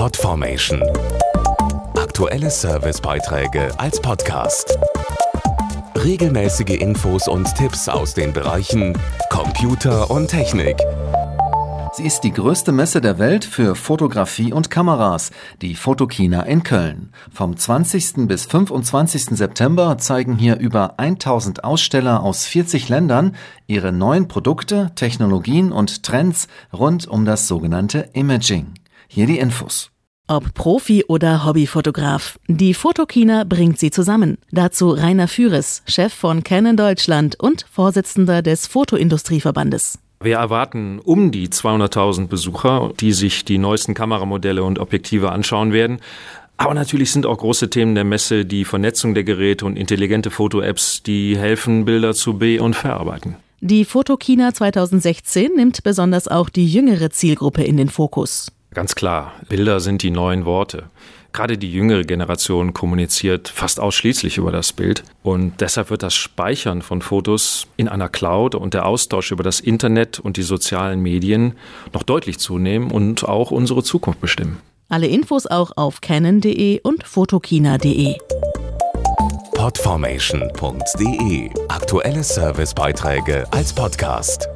Podformation. Aktuelle Servicebeiträge als Podcast. Regelmäßige Infos und Tipps aus den Bereichen Computer und Technik. Sie ist die größte Messe der Welt für Fotografie und Kameras, die Fotokina in Köln. Vom 20. bis 25. September zeigen hier über 1000 Aussteller aus 40 Ländern ihre neuen Produkte, Technologien und Trends rund um das sogenannte Imaging. Hier die Infos. Ob Profi oder Hobbyfotograf, die Fotokina bringt sie zusammen. Dazu Rainer Führes, Chef von Canon Deutschland und Vorsitzender des Fotoindustrieverbandes. Wir erwarten um die 200.000 Besucher, die sich die neuesten Kameramodelle und Objektive anschauen werden. Aber natürlich sind auch große Themen der Messe die Vernetzung der Geräte und intelligente Foto-Apps, die helfen, Bilder zu be- und verarbeiten. Die Fotokina 2016 nimmt besonders auch die jüngere Zielgruppe in den Fokus. Ganz klar, Bilder sind die neuen Worte. Gerade die jüngere Generation kommuniziert fast ausschließlich über das Bild und deshalb wird das Speichern von Fotos in einer Cloud und der Austausch über das Internet und die sozialen Medien noch deutlich zunehmen und auch unsere Zukunft bestimmen. Alle Infos auch auf canon.de und fotokina.de. Podformation.de Aktuelle Servicebeiträge als Podcast.